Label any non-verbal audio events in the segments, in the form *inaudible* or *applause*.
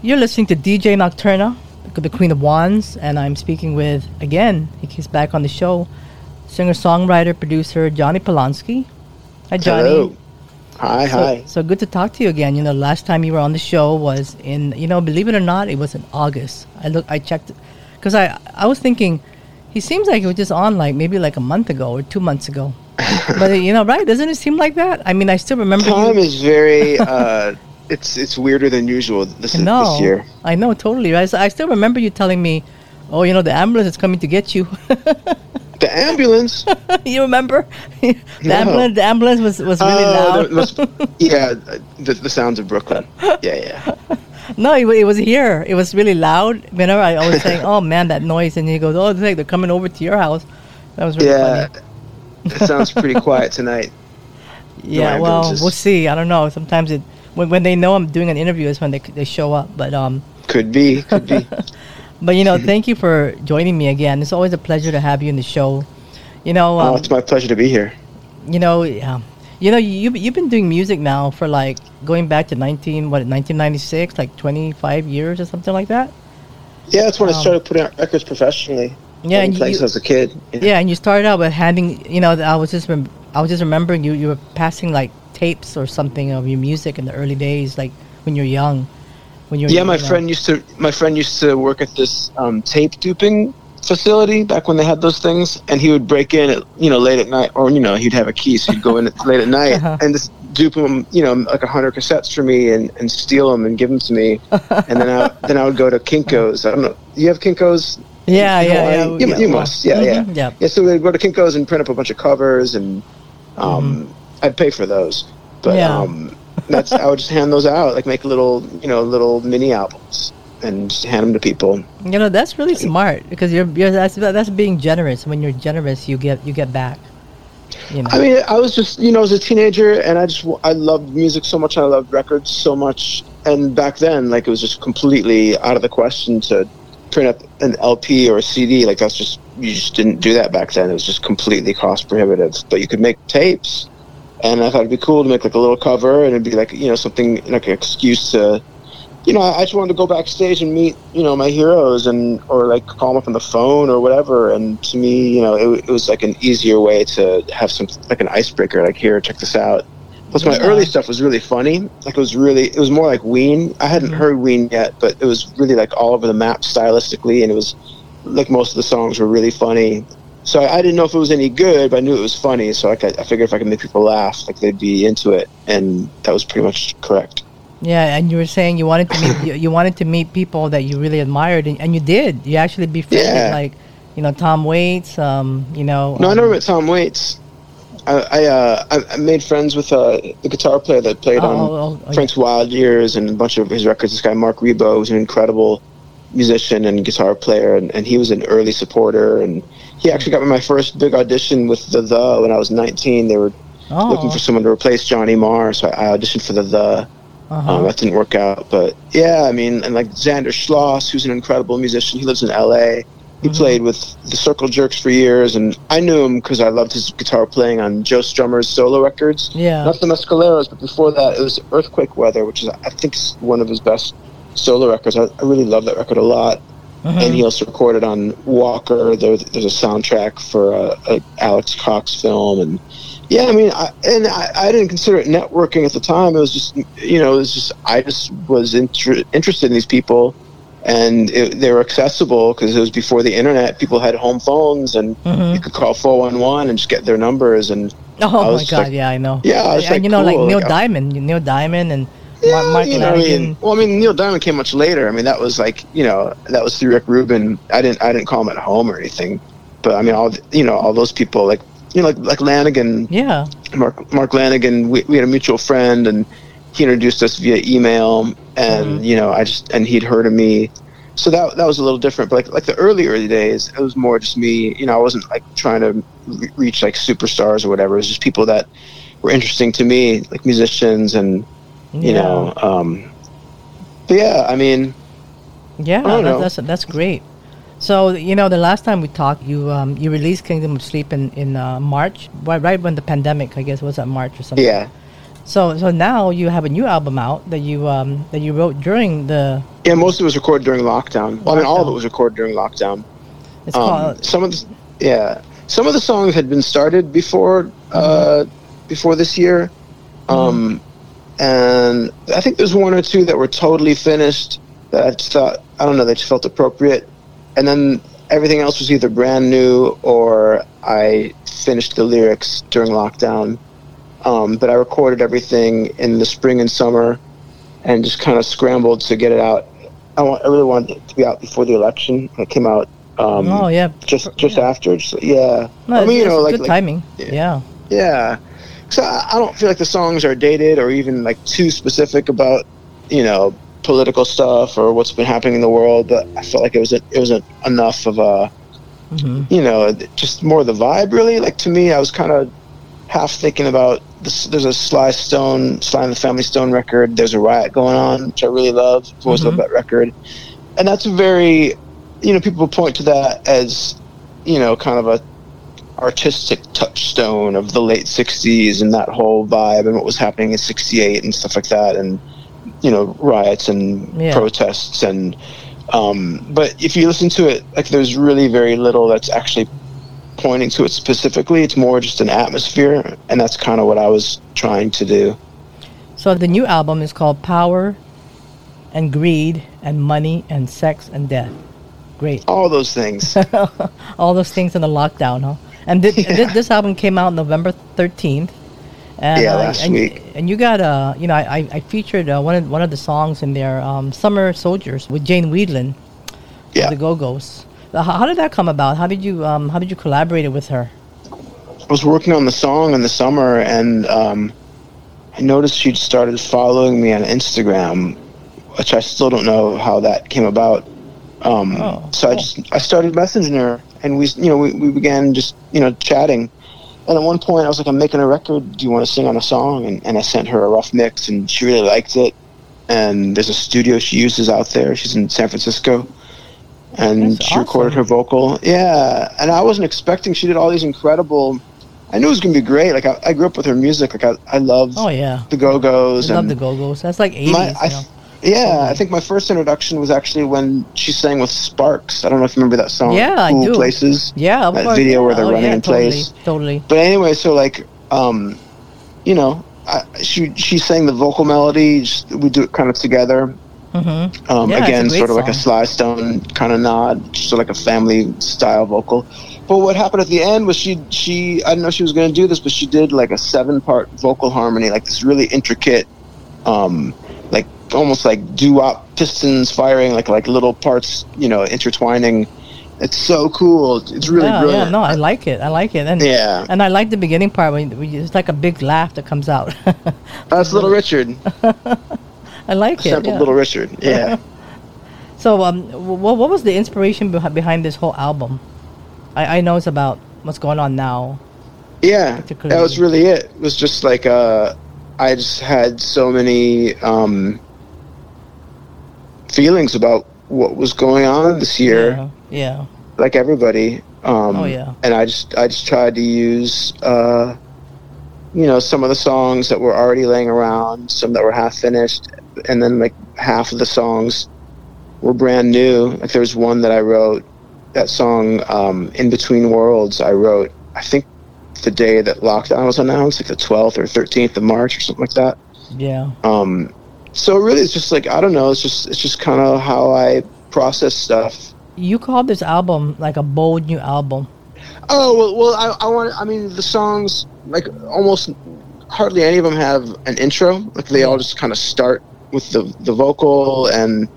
You're listening to DJ Nocturna, the Queen of Wands, and I'm speaking with, again, he keeps back on the show, singer songwriter, producer Jonny Polonsky. Hi, Johnny. Hello. Hi, so, hi. So good to talk to you again. You know, last time you were on the show was in, you know, believe it or not, it was in August. I look, I checked, because I, I was thinking, he seems like he was just on like maybe like a month ago or two months ago. *laughs* but you know, right? Doesn't it seem like that? I mean, I still remember. Time you. is very. *laughs* Uh, it's it's weirder than usual this, no, this year. I know totally. Right? I still remember you telling me, "Oh, you know, the ambulance is coming to get you." the ambulance. *laughs* you remember? *laughs* the No. ambulance. The ambulance was was really Oh, loud. must- *laughs* yeah, the, the sounds of Brooklyn. Yeah, yeah. no, it, it was here. It was really loud. Whenever I was saying, "Oh man, that noise," and he goes, "Oh, it's like they're coming over to your house." That was really Yeah, funny. it sounds pretty quiet tonight. Yeah, well, we'll see. I don't know. Sometimes it when, when they know I'm doing an interview is when they they show up. But um, Could be, could be. *laughs* but you know, thank you for joining me again. It's always a pleasure to have you in the show. You know, oh, um, it's my pleasure to be here. you know, yeah. You know, you you've been doing music now for like going back to 19 what 1996, like 25 years or something like that. Yeah, that's when I Um, started putting out records professionally. Yeah, and you- as a kid. Yeah, and you started out with handing. You know, I was just rem- I was just remembering you you were passing like tapes or something of your music in the early days, like when you're young. When you're Yeah, my you know. friend used to my friend used to work at this um, tape duping facility back when they had those things, and he would break in at you know late at night, or you know he'd have a key, so he'd go in at, *laughs* late at night Uh-huh. and just dupe them, you know, like a hundred cassettes for me, and, and steal them and give them to me, and then I *laughs* then I would go to Kinkos. I don't know, you have Kinkos? Yeah, yeah, yeah. You, yeah, you must, yeah, mhm, yeah, yeah. yeah. So we'd go to Kinkos and print up a bunch of covers, and um, I'd pay for those, but. Yeah. um, that's I would just hand those out, like make little, you know, little mini albums and just hand them to people. You know, that's really smart because you're, you're that's that's being generous. When you're generous, you get you get back. You know. I mean, I was just, you know, as a teenager, and I just, I loved music so much, and I loved records so much, and back then, like, it was just completely out of the question to print up an LP or a CD. Like, that's just, you just didn't do that back then. It was just completely cost prohibitive. But you could make tapes, and I thought it'd be cool to make like a little cover, and it'd be like, you know, something like an excuse to, you know, I just wanted to go backstage and meet, you know, my heroes, and or like call them up on the phone or whatever. And to me, you know, it, it was like an easier way to have some like an icebreaker. Like, here, check this out. Plus, my Yeah. early stuff was really funny. Like, it was really, it was more like Ween. I hadn't Mhm. heard Ween yet, but it was really like all over the map stylistically, and it was like most of the songs were really funny. So I, I didn't know if it was any good, but I knew it was funny. So I, could, I figured if I could make people laugh, like they'd be into it, and that was pretty much correct. yeah, and you were saying you wanted to meet you, you wanted to meet people that you really admired, and, and you did. You actually befriended Yeah. like, you know, Tom Waits. Um, you know. No, I um, never met Tom Waits. I I, uh, I, I made friends with uh, the guitar player that played Oh, on oh, oh, Frank's Wild Years and a bunch of his records. This guy Marc Ribot was an incredible musician and guitar player, and, and he was an early supporter. And he actually got me my first big audition with the The when I was 19. They were oh, looking for someone to replace Johnny Marr, so I auditioned for the The. uh-huh. Um, that didn't work out, but yeah, I mean, and like Zander Schloss, who's an incredible musician, he lives in L.A. He Mhm. played with the Circle Jerks for years, and I knew him because I loved his guitar playing on Joe Strummer's solo records. yeah. Not the Mescaleros, but before that, it was Earthquake Weather, which is I think one of his best solo records. I, I really love that record a lot. Mhm. And he also recorded on Walker. There, there's a soundtrack for a, a Alex Cox film, and yeah, I mean, I, and I, I didn't consider it networking at the time. It was just, you know, it was just I just was inter- interested in these people, and it, they were accessible because it was before the internet. People had home phones, and Mhm. you could call four one one and just get their numbers. And Oh my God! like- yeah, I know. yeah, I like, you know, cool, like Neil like, Diamond, Neil Diamond, and Yeah, Mark you know, I mean, well, I mean, Neil Diamond came much later. I mean, that was like, you know, that was through Rick Rubin. I didn't, I didn't call him at home or anything, but I mean, all, you know, all those people, like, you know, like, like Lanegan, yeah. Mark, Mark Lanegan. We, we had a mutual friend, and he introduced us via email, and Mhm. you know, I just, and he'd heard of me, so that that was a little different. But like, like the early early days, it was more just me. You know, I wasn't like trying to re- reach like superstars or whatever. It was just people that were interesting to me, like musicians and you yeah. know um yeah i mean Yeah, I that- that's that's great. So you know, the last time we talked, you um you released Kingdom of Sleep in in uh, March, right, right when the pandemic, I guess, was that March or something. yeah So so now you have a new album out that you um that you wrote during the Yeah, most of it was recorded during lockdown. Well, I mean, all of it was recorded during lockdown. It's Um, called. some of the, yeah, some of the songs had been started before uh, before this year, um, and I think there's one or two that were totally finished that I just thought I don't know they just felt appropriate, and then everything else was either brand new or I finished the lyrics during lockdown. Um, but I recorded everything in the spring and summer, and just kind of scrambled to get it out. I, want, I really wanted it to be out before the election. It came out. Um, oh yeah. just just yeah. after. Just, yeah. No, I mean, you know, like, good like timing. yeah. Yeah. yeah. So I, I don't feel like the songs are dated or even like too specific about you know political stuff or what's been happening in the world. But I felt like it was a, it was a, enough of a hmm you know just more the vibe really. Like to me, I was kind of half thinking about this. There's a Sly Stone, Sly and the Family Stone record. There's a riot going on, which I really love. I've always Mhm. loved that record, and that's a very you know people point to that as you know kind of a artistic touchstone of the late 60s and that whole vibe and what was happening in 68 and stuff like that and you know riots and Yeah. protests and um, but if you listen to it like there's really very little that's actually pointing to it specifically it's more just an atmosphere and that's kind of what i was trying to do So the new album is called Power and Greed and Money and Sex and Death. Great. all those things *laughs* All those things in the lockdown, huh? And thi- *laughs* Yeah. thi- this album came out November 13th. And, Yeah, uh, last and, week. And you got, uh, you know, I, I- featured uh, one, of, one of the songs in there, um, Summer Soldiers with Jane Wiedlin, yeah the Go-Go's. Uh, How, how did that come about? How did you um, how did you collaborate with her? I was working on the song in the summer, and um, I noticed she'd started following me on Instagram, which I still don't know how that came about. Um, Oh, so I just I started messaging her, and we you know we, we began just you know chatting. And at one point, I was like, "I'm making a record. Do you want to sing on a song?" And, and I sent her a rough mix, and she really liked it. And there's a studio she uses out there. She's in San Francisco, and That's she recorded her vocal. Yeah, and I wasn't expecting. She did all these incredible. I knew it was gonna be great. Like I, I grew up with her music. Like I, I loved Oh yeah, the Go Go's. I love the Go-Go's. That's like 80s. my, you know? Yeah, I think my first introduction was actually when she sang with Sparks. I don't know if you remember that song. Yeah, I cool do. Places. Yeah, of that course. video yeah. where they're oh, running yeah, in totally, place. Totally. But anyway, so like, um, you know, I, she she sang the vocal melody. We do it kind of together. Mm-hmm. Um, Yeah, again, sort of like a. Sly Stone kind of nod, just like a family style vocal. But what happened at the end was she she I didn't know she was going to do this, but she did like a seven part vocal harmony, like this really intricate, um, almost like doo wop pistons firing, like like little parts, you know, intertwining. It's so cool. It's really yeah, brilliant. yeah, no, I like it. I like it. And Yeah. and I like the beginning part when when you- it's like a big laugh that comes out. *laughs* That's Little Richard. *laughs* I like it. Yeah. Little Richard. Yeah. *laughs* So, um, what what was the inspiration beh- behind this whole album? I I know it's about what's going on now. Yeah, that was really it. It was just like uh, I just had so many um, feelings about what was going on this year, Yeah. Yeah. like everybody. Um, Oh, yeah. And I just I just tried to use uh, you know some of the songs that were already laying around, some that were half finished, and then like half of the songs were brand new. Like there was one that I wrote, that song um, "In Between Worlds." I wrote, I think, the day that lockdown was announced, like the twelfth or thirteenth of March or something like that. Yeah. Um, so really, it's just like I don't know. It's just it's just kind of how I process stuff. You called this album like a bold new album. Oh well, well I, I want. I mean, the songs like almost hardly any of them have an intro. Like they all just kind of start with the the vocal, and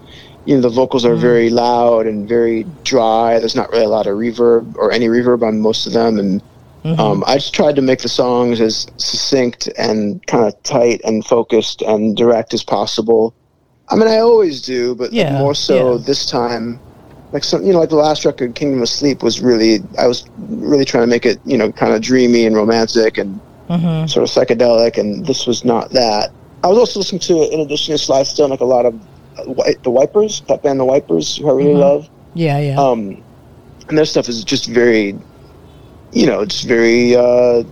you know the vocals are Mhm. very loud and very dry. There's not really a lot of reverb or any reverb on most of them, and Mhm. um, I just tried to make the songs as succinct and kind of tight and focused and direct as possible. I mean, I always do, but Yeah, more so yeah. this time. Like some, you know, like the last record, "Kingdom of Sleep," was really. I was really trying to make it, you know, kind of dreamy and romantic and Mhm. sort of psychedelic, and this was not that. I was also listening to, in addition to Sly Stone, like a lot of uh, the Wipers, that band, the Wipers, who I really Mhm. love. Yeah. Yeah. Um, and their stuff is just very, you know, it's very uh,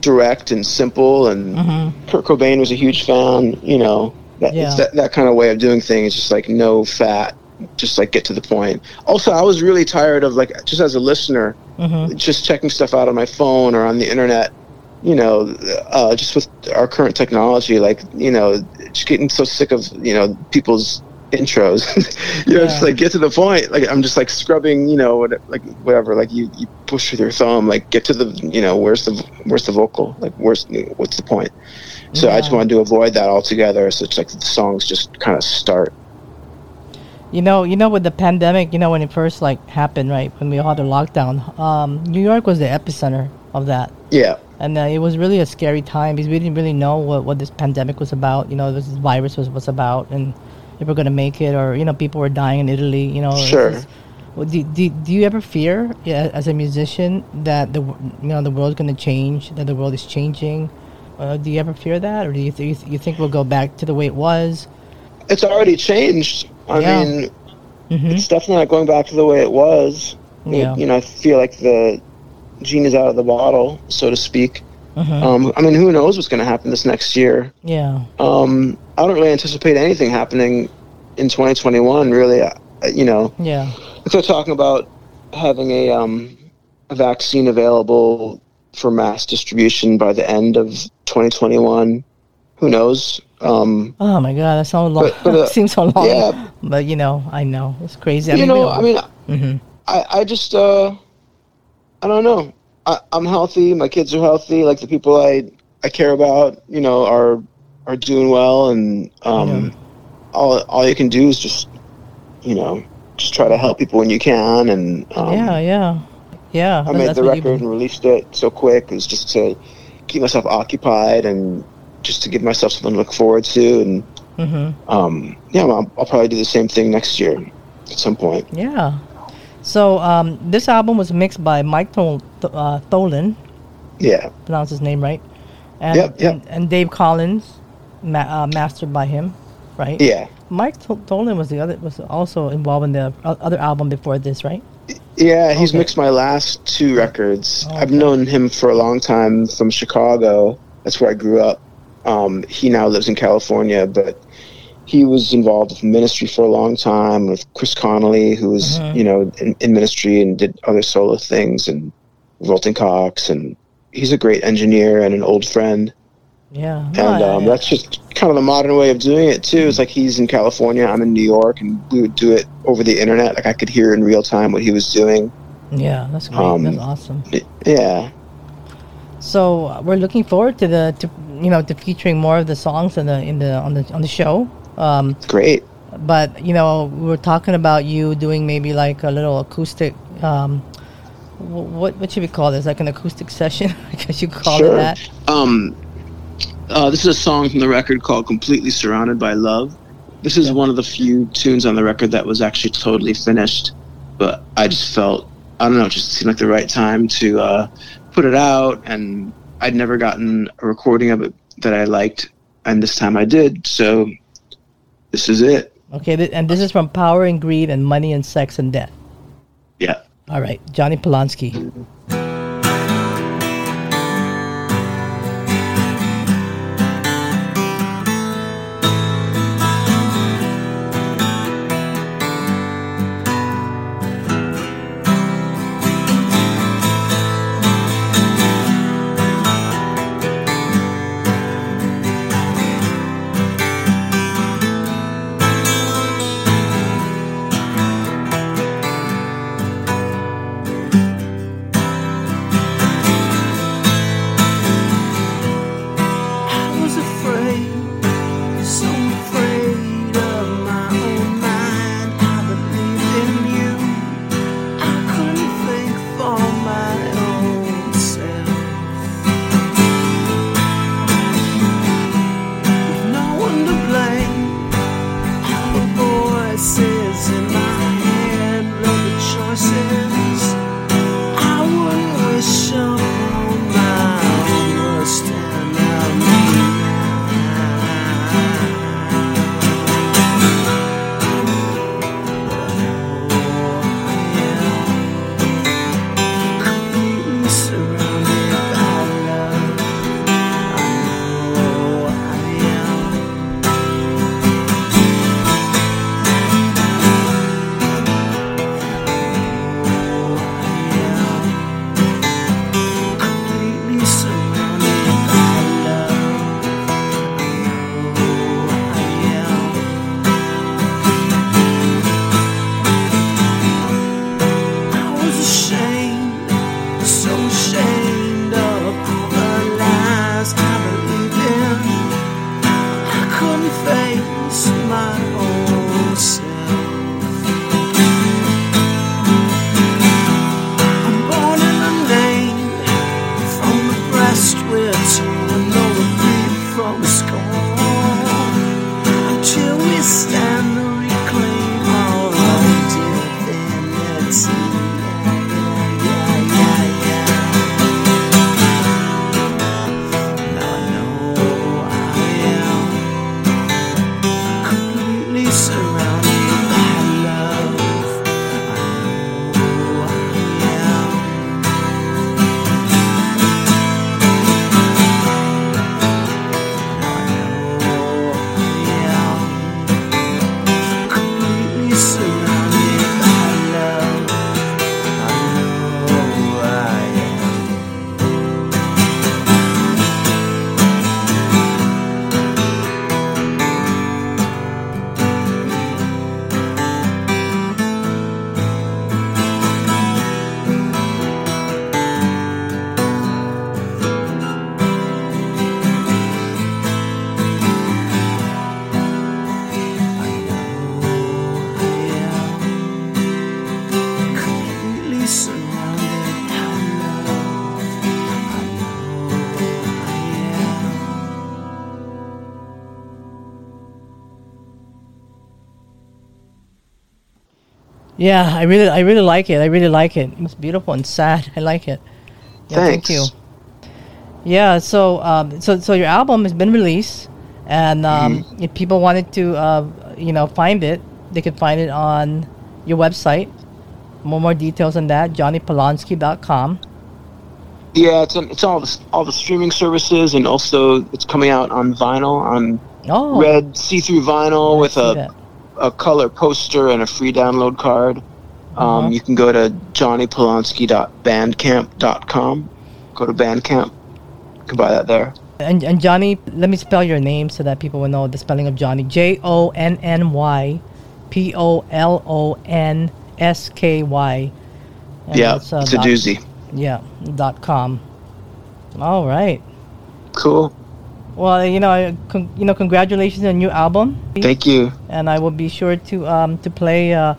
direct and simple. And Mhm. Kurt Cobain was a huge fan, you know. That, Yeah. it's that, that kind of way of doing things, just like no fat, just like get to the point. Also, I was really tired of like just as a listener, Mm-hmm. just checking stuff out on my phone or on the internet. You know, uh, just with our current technology, like you know, just getting so sick of you know people's intros. *laughs* you know, just like get to the point. Like I'm just like scrubbing, you know, what, like whatever. Like you, you push with your thumb, like get to the, you know, where's the where's the vocal? Like where's what's the point? So I just wanted to avoid that altogether. So it's like the songs just kind of start. You know, you know, with the pandemic, you know, when it first like happened, right, when we all had the lockdown, um, New York was the epicenter of that, Yeah, and uh, it was really a scary time because we didn't really know what, what this pandemic was about. You know, this virus was was about, and if we're gonna make it, or you know, people were dying in Italy. You know, Sure. do, do, do you ever fear, yeah, as a musician, that the you know the world's gonna change, that the world is changing? Uh, do you ever fear that, or do you th- you think we'll go back to the way it was? it's already changed. I Yeah. mean, Mm-hmm. it's definitely not going back to the way it was. You- Yeah. You know, I feel like the genie is out of the bottle, so to speak. Mm-hmm. Um, I mean, who knows what's going to happen this next year? yeah. Um, I don't really anticipate anything happening in 2021. Really, I, I- you know, Yeah. if they're talking about having a um, a vaccine available for mass distribution by the end of 2021, who knows? Um, Oh my god, that's so long. But- but, *laughs* uh, Seems so long. yeah. But you know, I know it's crazy. I you mean, know, I mean, hmm I, I just uh I don't know. I, I'm healthy. My kids are healthy. Like the people I I care about, you know, are are doing well, and um, Yeah. all all you can do is just you know just try to help people when you can. And um, yeah, yeah, yeah. I made the record and released it so quick. It was just to keep myself occupied and just to give myself something to look forward to. And hmm um, yeah, I'll, I'll probably do the same thing next year at some point. Yeah. So um, this album was mixed by Mike Thol- Th- uh, Tholen, Yeah, pronounce his name right, and Yep, yep. And, and Dave Collins, ma- uh, mastered by him, right? yeah. Mike Th- Tholen was the other was also involved in the other album before this, right? Yeah, he's Okay. mixed my last two records. I've known him for a long time from Chicago. That's where I grew up. Um, he now lives in California, but he was involved with ministry for a long time with Chris Connelly, who was, Mhm. you know, in, in ministry and did other solo things, and Rolton Cox. And he's a great engineer and an old friend. Yeah. And No, I- um, that's just kind of the modern way of doing it, too. It's like he's in California, I'm in New York, and we would do it over the internet. Like I could hear in real time what he was doing. yeah, that's great. um, that's awesome. Yeah. So uh, we're looking forward to the to you know to featuring more of the songs in the in the on the on the show. Um, Great. but you know we were talking about you doing maybe like a little acoustic. Um, what what should we call this? Like an acoustic session? *laughs* I guess you call Sure. it that. Um, uh, this is a song from the record called "Completely Surrounded by Love." This is Yeah. one of the few tunes on the record that was actually totally finished, but I just felt I don't know, it just seemed like the right time to uh, put it out, and I'd never gotten a recording of it that I liked, and this time I did. So this is it. Okay, th- and this is from Power and Greed and Money and Sex and Death. Yeah. All right, Jonny Polonsky. so sad. Yeah, I really, I really like it. I really like it. It's beautiful and sad. I like it. Yeah, Thanks. Thank you. Yeah. So, um, so, so your album has been released, and um, Mm-hmm. if people wanted to, uh, you know, find it, they could find it on your website. More, more details on that, jonnypolonsky.com. Yeah, it's on, it's all the all the streaming services, and also it's coming out on vinyl on Oh, red see-through vinyl with a that. A color poster and a free download card. Um, you can go to jonnypolonsky.bandcamp.com. Go to Bandcamp. You can buy that there. And, and Johnny, let me spell your name so that people will know the spelling of Johnny. J O N N Y P O L O N S K Y. Yeah, that's, uh, it's a dot- doozy. Yeah, dot com. All right. Cool. Well, you know, con- you know, congratulations on your new album. Thank you. And I will be sure to um to play uh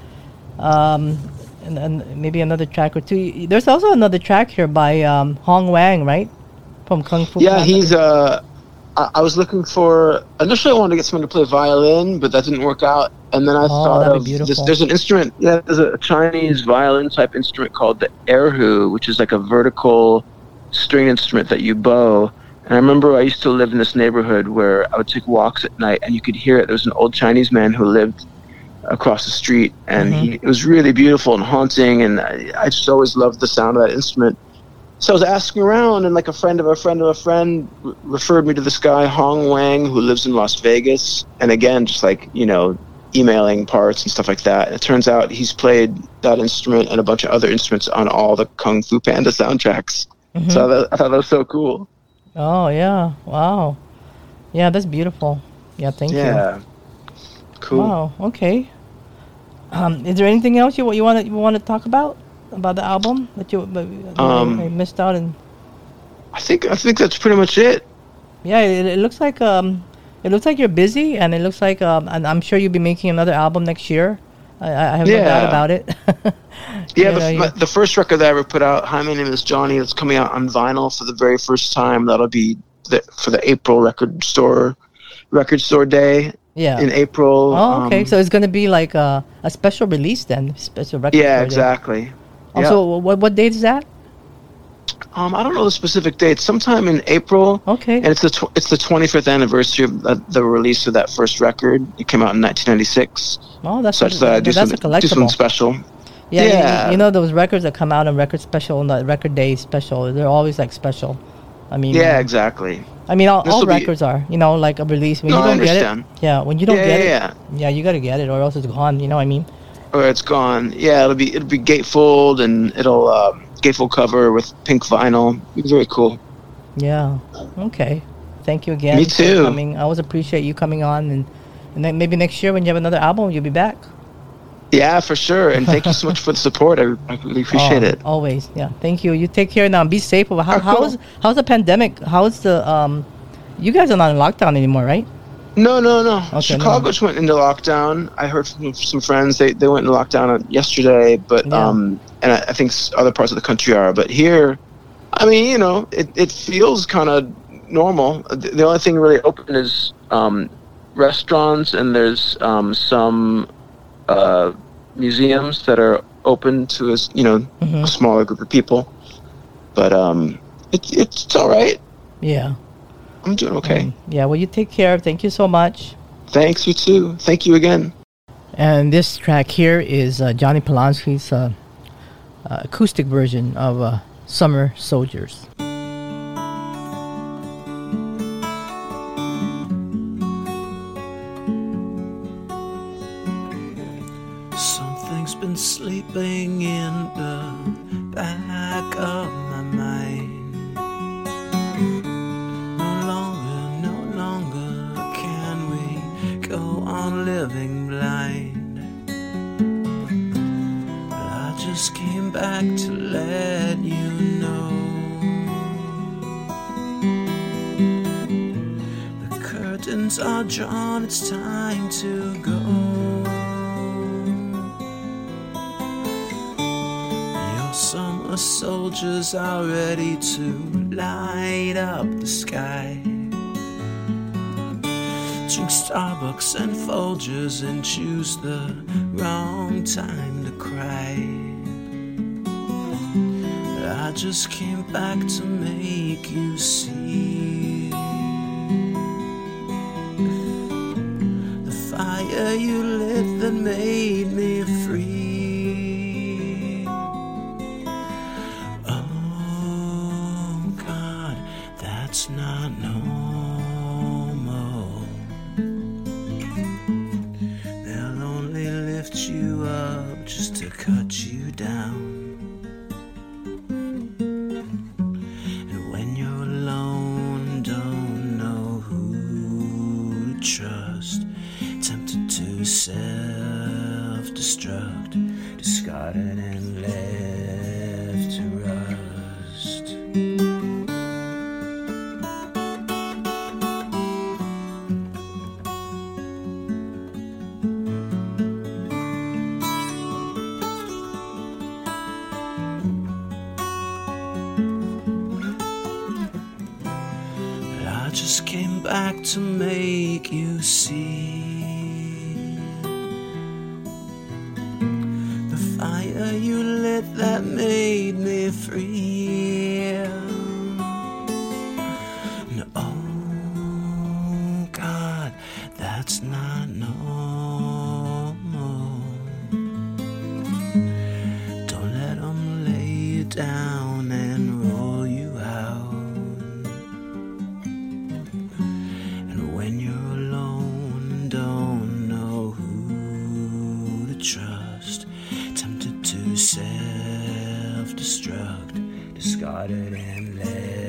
um and, and maybe another track or two. There's also another track here by um Hong Wang, right? From Kung Fu. Yeah, Panda. he's uh. I, I was looking for initially I wanted to get someone to play violin, but that didn't work out. And then I Oh, thought of this, there's an instrument. Yeah, there's a Chinese violin type instrument called the erhu, which is like a vertical string instrument that you bow. And I remember I used to live in this neighborhood where I would take walks at night, and you could hear it. There was an old Chinese man who lived across the street, and Mhm. he, it was really beautiful and haunting. And I, I just always loved the sound of that instrument. So I was asking around, and like a friend of a friend of a friend r- referred me to this guy Hong Wang who lives in Las Vegas. And again, just like you know, emailing parts and stuff like that. And It turns out he's played that instrument and a bunch of other instruments on all the Kung Fu Panda soundtracks. Mhm. So I thought, I thought that was so cool. Oh yeah! Wow. Yeah, that's beautiful. Yeah, thank you. yeah, cool. Wow. Okay. Um, is there anything else you you want to you want to talk about about the album that you that Um, I missed out and I think I think that's pretty much it. yeah, it, it looks like um, it looks like you're busy and it looks like um, and I'm sure you'll be making another album next year. I, I have no doubt Yeah. about it. *laughs* Yeah, the, know, you- my, the first record that I ever put out, "Hi, my name is Johnny," that's coming out on vinyl for the very first time. That'll be the, for the April record store record store day yeah. in April. Oh, okay. Um, so it's gonna be like a, a special release then, special record. yeah, exactly. Oh, Yeah. what what date is that? Um, I don't know the specific date. Sometime in April, Okay. and it's the tw- it's the 25th anniversary of the, the release of that first record. It came out in 1996. oh, that's So I a, just thought I'd do, that's some, a do something special. Yeah, you- you, you know those records that come out on record special and the record day special. They're always like special. I mean, Yeah, uh, exactly. I mean, all, all be- records are. You know, like a release when No, you don't get it. Yeah, when you don't yeah, get yeah, it. Yeah, you gotta get it, or else it's gone. You know what I mean? Or it's gone. Yeah, it'll be it'll be gatefold and it'll um, gatefold cover with pink vinyl. It's very cool. Yeah. Okay. Thank you again. Me for too. coming. I always appreciate you coming on, and and then maybe next year when you have another album, you'll be back. Yeah, for sure. And thank you so much for the support. I, I really appreciate Oh, it. Always. Yeah. Thank you. You take care now. Be safe. How, Oh, cool. how's how's the pandemic? How's the um? You guys are not in lockdown anymore, right? No, no, no. Okay, Chicago no. just went into lockdown. I heard from some friends they, they went into lockdown yesterday, but Yeah. um, and I, I think other parts of the country are. But here, I mean, you know, it, it feels kind of normal. The, the only thing really open is um, restaurants, and there's um, some uh, museums that are open to us, you know, Mhm. a smaller group of people. But um, it, it's it's all right. Yeah. I'm doing okay. Yeah. Well, you take care. Thank you so much. Thanks, you too. Thank you again. And this track here is uh, Jonny Polonsky's uh, uh, acoustic version of uh, "Summer Soldiers." back to let you know. The curtains are drawn, it's time to go. Your summer soldiers are ready to light up the sky. Drink Starbucks and Folgers and choose the wrong time just came back to make you see the fire you lit just came back to make you see. self destruct, discarded and left.